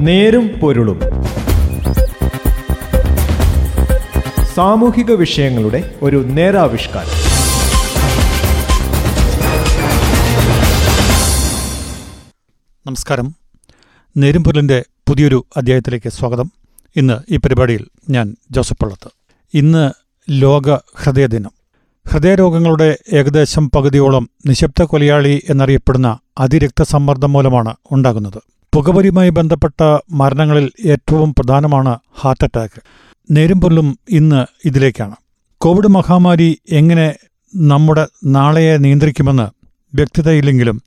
നേരും പൊരുളും. സാമൂഹിക വിഷയങ്ങളുടെ ഒരു നേരാവിഷ്കാരം. നമസ്കാരം. നേരും നേരുംപൊരുളിന്റെ പുതിയൊരു അധ്യായത്തിലേക്ക് സ്വാഗതം. ഇന്ന് ഈ പരിപാടിയിൽ ഞാൻ ജോസഫ് പള്ളത്ത്. ഇന്ന് ലോക ഹൃദയ ദിനം. ഹൃദയരോഗങ്ങളുടെ ഏകദേശം പകുതിയോളം നിശബ്ദ കൊലയാളി എന്നറിയപ്പെടുന്ന അതിരക്തസമ്മർദ്ദം മൂലമാണ് ഉണ്ടാകുന്നത്. പുകവലിയുമായി ബന്ധപ്പെട്ട മരണങ്ങളിൽ ഏറ്റവും പ്രധാനമാണ് ഹാർട്ട് അറ്റാക്ക്. നേരുംപൊല്ലും ഇന്ന് ഇതിലേക്കാണ്. കോവിഡ് മഹാമാരി എങ്ങനെ നമ്മുടെ നാളെയെ നിയന്ത്രിക്കുമെന്ന് വ്യക്തതയില്ലെങ്കിലും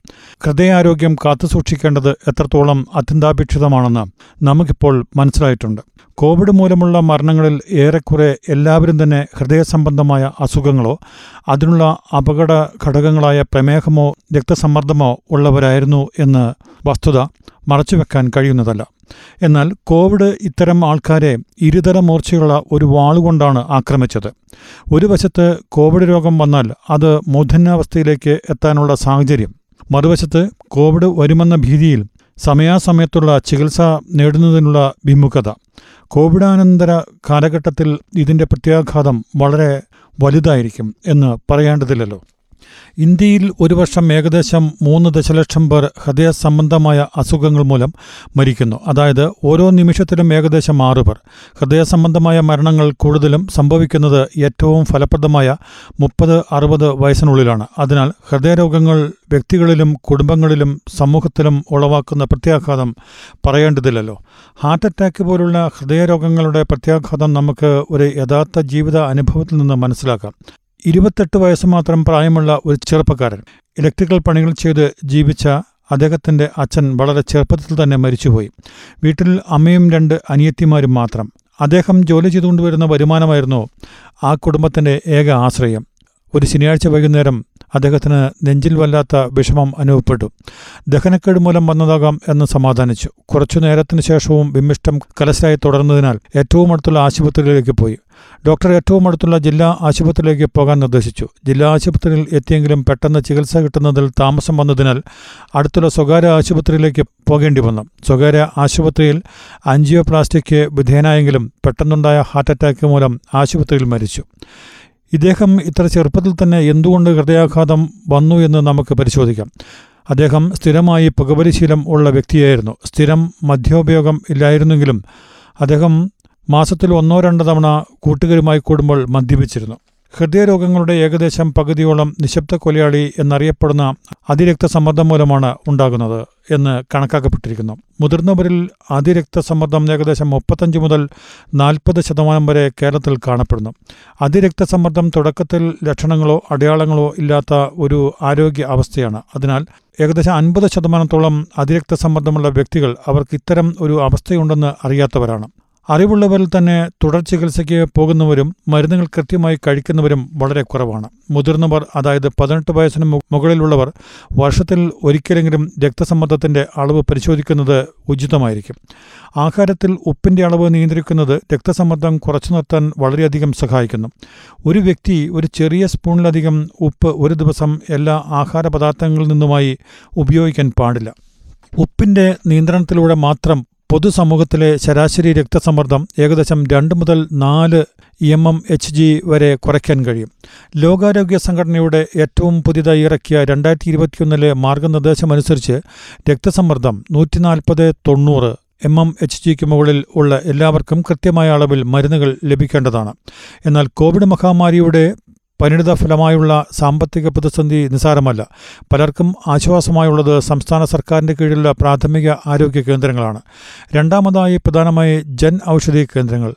ഹൃദയാരോഗ്യം കാത്തുസൂക്ഷിക്കേണ്ടത് എത്രത്തോളം അത്യന്താപേക്ഷിതമാണെന്ന് നമുക്കിപ്പോൾ മനസ്സിലായിട്ടുണ്ട്. കോവിഡ് മൂലമുള്ള മരണങ്ങളിൽ ഏറെക്കുറെ എല്ലാവരും തന്നെ ഹൃദയ സംബന്ധമായ അസുഖങ്ങളോ അതിനുള്ള അപകട ഘടകങ്ങളായ പ്രമേഹമോ രക്തസമ്മർദ്ദമോ ഉള്ളവരായിരുന്നു എന്ന് വസ്തുത മറച്ചുവെക്കാൻ കഴിയുന്നതല്ല. എന്നാൽ കോവിഡ് ഇത്തരം ആൾക്കാരെ ഇരുതര മൂർച്ചയുള്ള ഒരു വാളുകൊണ്ടാണ് ആക്രമിച്ചത്. ഒരു വശത്ത് കോവിഡ് രോഗം വന്നാൽ അത് മൂർധന്യാവസ്ഥയിലേക്ക് എത്താനുള്ള സാഹചര്യം. മറുവശത്ത് കോവിഡ് വരുമെന്ന ഭീതിയിൽ സമയാസമയത്തുള്ള ചികിത്സ നേടുന്നതിനുള്ള വിമുഖത. കോവിഡാനന്തര കാലഘട്ടത്തിൽ ഇതിന്റെ പ്രത്യാഘാതം വളരെ വലുതായിരിക്കും എന്ന് പറയേണ്ടതില്ലല്ലോ. ഇന്ത്യയിൽ ഒരു വർഷം ഏകദേശം മൂന്ന് ദശലക്ഷം പേർ ഹൃദയ സംബന്ധമായ അസുഖങ്ങൾ മൂലം മരിക്കുന്നു. അതായത് ഓരോ നിമിഷത്തിലും ഏകദേശം ആറ് പേർ. ഹൃദയ സംബന്ധമായ മരണങ്ങൾ കൂടുതലും സംഭവിക്കുന്നത് ഏറ്റവും ഫലപ്രദമായ മുപ്പത് അറുപത് വയസ്സിനുള്ളിലാണ്. അതിനാൽ ഹൃദയരോഗങ്ങൾ വ്യക്തികളിലും കുടുംബങ്ങളിലും സമൂഹത്തിലും ഉളവാക്കുന്ന പ്രത്യാഘാതം പറയേണ്ടതില്ലല്ലോ. ഹാർട്ട് അറ്റാക്ക് പോലുള്ള ഹൃദയരോഗങ്ങളുടെ പ്രത്യാഘാതം നമുക്ക് ഒരു യഥാർത്ഥ ജീവിത അനുഭവത്തിൽ നിന്ന് മനസ്സിലാക്കാം. ഇരുപത്തെട്ട് വയസ്സ് മാത്രം പ്രായമുള്ള ഒരു ചെറുപ്പക്കാരൻ. ഇലക്ട്രിക്കൽ പണികൾ ചെയ്ത് ജീവിച്ച അദ്ദേഹത്തിന്റെ അച്ഛൻ വളരെ ചെറുപ്പത്തിൽ തന്നെ മരിച്ചുപോയി. വീട്ടിൽ അമ്മയും രണ്ട് അനിയത്തിമാരും മാത്രം. അദ്ദേഹം ജോലി ചെയ്തുകൊണ്ടുവരുന്ന വരുമാനമായിരുന്നു ആ കുടുംബത്തിന്റെ ഏക ആശ്രയം. ഒരു ശനിയാഴ്ച വൈകുന്നേരം അദ്ദേഹത്തിന് നെഞ്ചിൽ വല്ലാത്ത വിഷമം അനുഭവപ്പെട്ടു. ദഹനക്കേട് മൂലം വന്നതാകാം എന്ന് സമാധാനിച്ചു. കുറച്ചു നേരത്തിന് ശേഷവും വിമ്മിഷ്ടം കലശലായി തുടർന്നതിനാൽ ഏറ്റവും അടുത്തുള്ള ആശുപത്രിയിലേക്ക് പോയി. ഡോക്ടർ ഏറ്റവും അടുത്തുള്ള ജില്ലാ ആശുപത്രിയിലേക്ക് പോകാൻ നിർദ്ദേശിച്ചു. ജില്ലാ ആശുപത്രിയിൽ എത്തിയെങ്കിലും പെട്ടെന്ന് ചികിത്സ കിട്ടുന്നതിൽ താമസം വന്നതിനാൽ അടുത്തുള്ള സ്വകാര്യ ആശുപത്രിയിലേക്ക് പോകേണ്ടി വന്നു. സ്വകാര്യ ആശുപത്രിയിൽ ആൻജിയോപ്ലാസ്റ്റിക്ക് വിധേയനായെങ്കിലും പെട്ടെന്നുണ്ടായ ഹാർട്ട് അറ്റാക്ക് മൂലം ആശുപത്രിയിൽ മരിച്ചു. ഇദ്ദേഹം ഇത്ര ചെറുപ്പത്തിൽ തന്നെ എന്തുകൊണ്ട് ഹൃദയാഘാതം വന്നു എന്ന് നമുക്ക് പരിശോധിക്കാം. അദ്ദേഹം സ്ഥിരമായി പുകവലിശീലം ഉള്ള വ്യക്തിയായിരുന്നു. സ്ഥിരം മദ്യോപയോഗം ഇല്ലായിരുന്നെങ്കിലും അദ്ദേഹം മാസത്തിൽ ഒന്നോ രണ്ടോ തവണ കൂട്ടുകാരുമായി കൂടുമ്പോൾ മദ്യപിച്ചിരുന്നു. ഹൃദയരോഗങ്ങളുടെ ഏകദേശം പകുതിയോളം നിശബ്ദ കൊലയാളി എന്നറിയപ്പെടുന്ന അതിരക്തസമ്മർദ്ദം മൂലമാണ് ഉണ്ടാകുന്നത് എന്ന് കണക്കാക്കപ്പെട്ടിരിക്കുന്നു. മുതിർന്നവരിൽ അതിരക്തസമ്മർദ്ദം ഏകദേശം മുപ്പത്തഞ്ച് മുതൽ നാൽപ്പത് ശതമാനം വരെ കേരളത്തിൽ കാണപ്പെടുന്നു. അതിരക്തസമ്മർദ്ദം തുടക്കത്തിൽ ലക്ഷണങ്ങളോ അടയാളങ്ങളോ ഇല്ലാത്ത ഒരു ആരോഗ്യ അവസ്ഥയാണ്. അതിനാൽ ഏകദേശം അൻപത് ശതമാനത്തോളം അതിരക്തസമ്മർദ്ദമുള്ള വ്യക്തികൾ അവർക്ക് ഇത്തരം ഒരു അവസ്ഥയുണ്ടെന്ന് അറിയാത്തവരാണ്. അറിവുള്ളവരിൽ തന്നെ തുടർ ചികിത്സയ്ക്ക് പോകുന്നവരും മരുന്നുകൾ കൃത്യമായി കഴിക്കുന്നവരും വളരെ കുറവാണ്. മുതിർന്നവർ അതായത് പതിനെട്ട് വയസ്സിന് മുകളിലുള്ളവർ വർഷത്തിൽ ഒരിക്കലെങ്കിലും രക്തസമ്മർദ്ദത്തിന്റെ അളവ് പരിശോധിക്കുന്നത് ഉചിതമായിരിക്കും. ആഹാരത്തിൽ ഉപ്പിന്റെ അളവ് നിയന്ത്രിക്കുന്നത് രക്തസമ്മർദ്ദം കുറച്ചു നിർത്താൻ വളരെയധികം സഹായിക്കുന്നു. ഒരു വ്യക്തി ഒരു ചെറിയ സ്പൂണിലധികം ഉപ്പ് ഒരു ദിവസം എല്ലാ ആഹാര പദാർത്ഥങ്ങളിൽ നിന്നുമായി ഉപയോഗിക്കാൻ പാടില്ല. ഉപ്പിന്റെ നിയന്ത്രണത്തിലൂടെ മാത്രം പൊതുസമൂഹത്തിലെ ശരാശരി രക്തസമ്മർദ്ദം ഏകദേശം രണ്ട് മുതൽ നാല് എം എം എച്ച് ജി വരെ കുറയ്ക്കാൻ കഴിയും. ലോകാരോഗ്യ സംഘടനയുടെ ഏറ്റവും പുതിയതായി ഇറക്കിയ രണ്ടായിരത്തി ഇരുപത്തിയൊന്നിലെ മാർഗനിർദ്ദേശമനുസരിച്ച് രക്തസമ്മർദ്ദം നൂറ്റി നാൽപ്പത് തൊണ്ണൂറ് എം എം എച്ച് ജിക്ക് മുകളിൽ ഉള്ള എല്ലാവർക്കും കൃത്യമായ അളവിൽ മരുന്നുകൾ ലഭിക്കേണ്ടതാണ്. എന്നാൽ കോവിഡ് മഹാമാരിയുടെ പരിണിത ഫലമായുള്ള സാമ്പത്തിക പ്രതിസന്ധി നിസാരമല്ല. പലർക്കും ആശ്വാസമായുള്ളത് സംസ്ഥാന സർക്കാരിന്റെ കീഴിലുള്ള പ്രാഥമിക ആരോഗ്യ കേന്ദ്രങ്ങളാണ്. രണ്ടാമതായി പ്രധാനമായി ജൻ ഔഷധി കേന്ദ്രങ്ങൾ.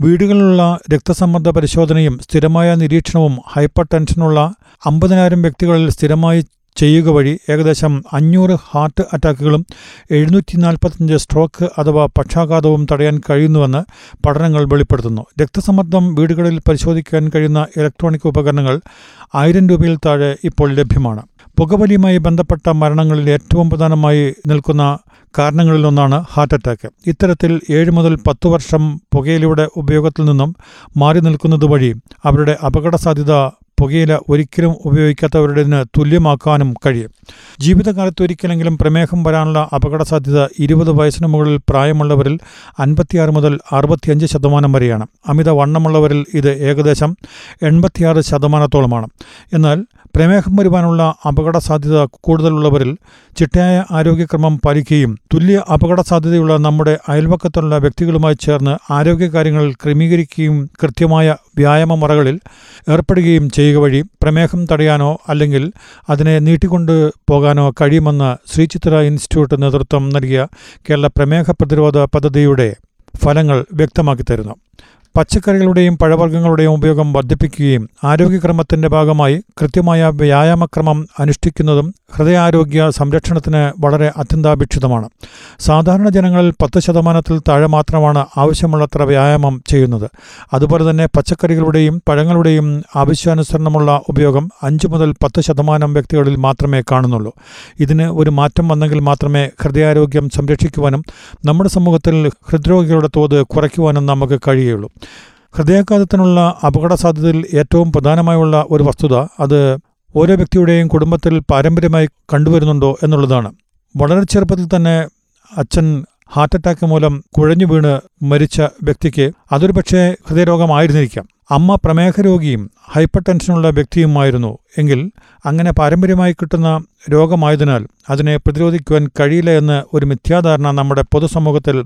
വീടുകളിലുള്ള രക്തസമ്മർദ്ദ പരിശോധനയും സ്ഥിരമായ നിരീക്ഷണവും ഹൈപ്പർ ടെൻഷനുള്ള അമ്പതിനായിരം വ്യക്തികളിൽ സ്ഥിരമായി ചെയ്യുക വഴി ഏകദേശം അഞ്ഞൂറ് ഹാർട്ട് അറ്റാക്കുകളും എഴുന്നൂറ്റി നാൽപ്പത്തഞ്ച് സ്ട്രോക്ക് അഥവാ പക്ഷാഘാതവും തടയാൻ കഴിയുന്നുവെന്ന് പഠനങ്ങൾ വെളിപ്പെടുത്തുന്നു. രക്തസമ്മർദ്ദം വീടുകളിൽ പരിശോധിക്കാൻ കഴിയുന്ന ഇലക്ട്രോണിക് ഉപകരണങ്ങൾ ആയിരം രൂപയിൽ താഴെ ഇപ്പോൾ ലഭ്യമാണ്. പുകവലിയുമായി ബന്ധപ്പെട്ട മരണങ്ങളിൽ ഏറ്റവും പ്രധാനമായി നിൽക്കുന്ന കാരണങ്ങളിലൊന്നാണ് ഹാർട്ട് അറ്റാക്ക്. ഇത്തരത്തിൽ ഏഴ് മുതൽ പത്ത് വർഷം പുകയിലൂടെ ഉപയോഗത്തിൽ നിന്നും മാറി നിൽക്കുന്നത് വഴി അവരുടെ അപകട സാധ്യത പുകയില ഒരിക്കലും ഉപയോഗിക്കാത്തവരുടേതിന് തുല്യമാക്കാനും കഴിയും. ജീവിതകാലത്ത് ഒരിക്കലെങ്കിലും പ്രമേഹം വരാനുള്ള അപകട സാധ്യത ഇരുപത് വയസ്സിന് മുകളിൽ പ്രായമുള്ളവരിൽ അൻപത്തിയാറ് മുതൽ അറുപത്തിയഞ്ച് ശതമാനം വരെയാണ്. അമിത വണ്ണമുള്ളവരിൽ ഇത് ഏകദേശം എൺപത്തിയാറ് ശതമാനത്തോളമാണ്. എന്നാൽ പ്രമേഹം വരുവാനുള്ള അപകട സാധ്യത കൂടുതലുള്ളവരിൽ ചിട്ടയായ ആരോഗ്യക്രമം പാലിക്കുകയും തുല്യ അപകട സാധ്യതയുള്ള നമ്മുടെ അയൽവക്കത്തുള്ള വ്യക്തികളുമായി ചേർന്ന് ആരോഗ്യകാര്യങ്ങളിൽ ക്രമീകരിക്കുകയും കൃത്യമായ വ്യായാമ മുറകളിൽ ഏർപ്പെടുകയും ചെയ്യുക വഴി പ്രമേഹം തടയാനോ അല്ലെങ്കിൽ അതിനെ നീട്ടിക്കൊണ്ടു പോകാനോ കഴിയുമെന്ന് ശ്രീചിത്ര ഇൻസ്റ്റിറ്റ്യൂട്ട് നേതൃത്വം നൽകിയ കേരള പ്രമേഹ പ്രതിരോധ പദ്ധതിയുടെ ഫലങ്ങൾ വ്യക്തമാക്കി തരുന്നു. പച്ചക്കറികളുടെയും പഴവർഗങ്ങളുടെയും ഉപയോഗം വർദ്ധിപ്പിക്കുകയും ആരോഗ്യക്രമത്തിന്റെ ഭാഗമായി കൃത്യമായ വ്യായാമക്രമം അനുഷ്ഠിക്കുന്നതും ഹൃദയാരോഗ്യ സംരക്ഷണത്തിന് വളരെ അത്യന്താപേക്ഷിതമാണ്. സാധാരണ ജനങ്ങളിൽ പത്ത് ശതമാനത്തിൽ താഴെ മാത്രമാണ് ആവശ്യമുള്ളത്ര വ്യായാമം ചെയ്യുന്നത്. അതുപോലെ തന്നെ പച്ചക്കറികളുടെയും പഴങ്ങളുടെയും ആവശ്യാനുസരണമുള്ള ഉപയോഗം അഞ്ച് മുതൽ പത്ത് ശതമാനം വ്യക്തികളിൽ മാത്രമേ കാണുന്നുള്ളൂ. ഇതിന് ഒരു മാറ്റം വന്നെങ്കിൽ മാത്രമേ ഹൃദയാരോഗ്യം സംരക്ഷിക്കുവാനും നമ്മുടെ സമൂഹത്തിൽ ഹൃദ്രോഗികളുടെ തോത് കുറയ്ക്കുവാനും നമുക്ക് കഴിയുകയുള്ളൂ ഹൃദയാഘാതത്തിനുള്ള അപകട സാധ്യതയിൽ ഏറ്റവും പ്രധാനമായുള്ള ഒരു വസ്തുത അത് ഓരോ വ്യക്തിയുടെയും കുടുംബത്തിൽ പാരമ്പര്യമായി കണ്ടുവരുന്നുണ്ടോ എന്നുള്ളതാണ്. വളരെ ചെറുപ്പത്തിൽ തന്നെ അച്ഛൻ ഹാർട്ട് അറ്റാക്ക് മൂലം കുഴഞ്ഞു വീണ് മരിച്ച വ്യക്തിക്ക് അതൊരു പക്ഷേ ഹൃദയരോഗമായിരുന്നിരിക്കാം. അമ്മ പ്രമേഹരോഗിയും ഹൈപ്പർ ടെൻഷനുള്ള വ്യക്തിയുമായിരുന്നു. എങ്കിൽ അങ്ങനെ പാരമ്പര്യമായി കിട്ടുന്ന രോഗമായതിനാൽ അതിനെ പ്രതിരോധിക്കുവാൻ കഴിയില്ല എന്ന് ഒരു മിഥ്യാധാരണ നമ്മുടെ പൊതുസമൂഹത്തിൽ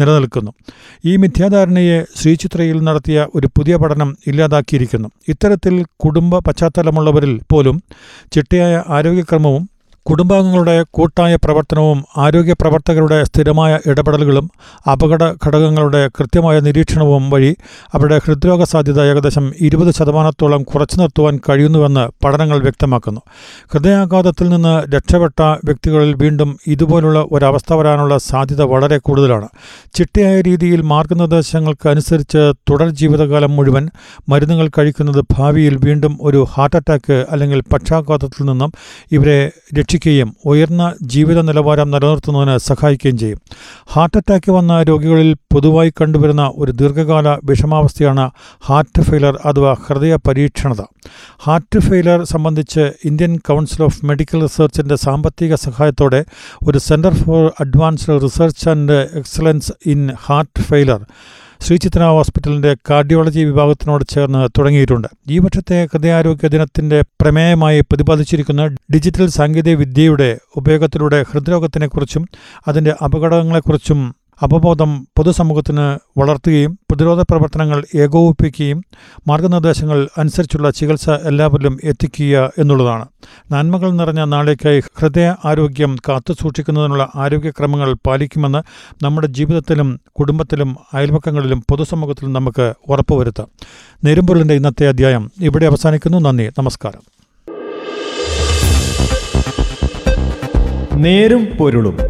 നിലനിൽക്കുന്നു. ഈ മിഥ്യാധാരണയെ ശ്രീചിത്രയിൽ നടത്തിയ ഒരു പുതിയ പഠനം ഇല്ലാതാക്കിയിരിക്കുന്നു. ഇത്തരത്തിൽ കുടുംബ പശ്ചാത്തലമുള്ളവരിൽ പോലും ചിട്ടയായ ആരോഗ്യക്രമവും കുടുംബാംഗങ്ങളുടെ കൂട്ടായ പ്രവർത്തനവും ആരോഗ്യ പ്രവർത്തകരുടെ സ്ഥിരമായ ഇടപെടലുകളും അപകട ഘടകങ്ങളുടെ കൃത്യമായ നിരീക്ഷണവും വഴി അവരുടെ ഹൃദ്രോഗ സാധ്യത ഏകദേശം ഇരുപത് ശതമാനത്തോളം കുറച്ചു നിർത്തുവാൻ കഴിയുന്നുവെന്ന് പഠനങ്ങൾ വ്യക്തമാക്കുന്നു. ഹൃദയാഘാതത്തിൽ നിന്ന് രക്ഷപ്പെട്ട വ്യക്തികളിൽ വീണ്ടും ഇതുപോലുള്ള ഒരവസ്ഥ വരാനുള്ള സാധ്യത വളരെ കൂടുതലാണ്. ചിട്ടയായ രീതിയിൽ മാർഗനിർദ്ദേശങ്ങൾക്ക് അനുസരിച്ച് തുടർ ജീവിതകാലം മുഴുവൻ മരുന്നുകൾ കഴിക്കുന്നത് ഭാവിയിൽ വീണ്ടും ഒരു ഹാർട്ട് അറ്റാക്ക് അല്ലെങ്കിൽ പക്ഷാഘാതത്തിൽ നിന്നും ഇവരെ രക്ഷിക്കുകയും ഉയർന്ന ജീവിത നിലവാരം നിലനിർത്തുന്നതിന് സഹായിക്കുകയും ചെയ്യും. ഹാർട്ട് അറ്റാക്ക് വന്ന രോഗികളിൽ പൊതുവായി കണ്ടുവരുന്ന ഒരു ദീർഘകാല വിഷമാവസ്ഥയാണ് ഹാർട്ട് ഫെയിലർ അഥവാ ഹൃദയ പരീക്ഷണത. ഹാർട്ട് ഫെയിലർ സംബന്ധിച്ച് ഇന്ത്യൻ കൗൺസിൽ ഓഫ് മെഡിക്കൽ റിസർച്ചിന്റെ സാമ്പത്തിക സഹായത്തോടെ ഒരു centre for advanced research and excellence in heart failure Sree Chitra ഹോസ്പിറ്റലിന്റെ കാർഡിയോളജി വിഭാഗത്തിനോട് ചേർന്ന് തുടങ്ങിയിട്ടുണ്ട്. ഈ വർഷത്തെ ഹൃദയാരോഗ്യ ദിനത്തിന്റെ പ്രമേയമായി പ്രതിപാദിച്ചിരിക്കുന്ന ഡിജിറ്റൽ സാങ്കേതിക വിദ്യയുടെ ഉപയോഗത്തിലൂടെ ഹൃദ്രോഗത്തിനെക്കുറിച്ചും അതിന്റെ അപകടങ്ങളെക്കുറിച്ചും അവബോധം പൊതുസമൂഹത്തിന് വളർത്തുകയും പ്രതിരോധ പ്രവർത്തനങ്ങൾ ഏകോപിപ്പിക്കുകയും മാർഗനിർദ്ദേശങ്ങൾ അനുസരിച്ചുള്ള ചികിത്സ എല്ലാവരിലും എത്തിക്കുക എന്നുള്ളതാണ്. നന്മകൾ നിറഞ്ഞ നാളേക്കായി ഹൃദയ ആരോഗ്യം കാത്തു സൂക്ഷിക്കുന്നതിനുള്ള ആരോഗ്യക്രമങ്ങൾ പാലിക്കുമെന്ന് നമ്മുടെ ജീവിതത്തിലും കുടുംബത്തിലും അയൽപക്കങ്ങളിലും പൊതുസമൂഹത്തിലും നമുക്ക് ഉറപ്പുവരുത്താം. നെരുമ്പൊരുളിന്റെ ഇന്നത്തെ അധ്യായം ഇവിടെ അവസാനിക്കുന്നു. നന്ദി. നമസ്കാരം. നേരും പൊരുളും.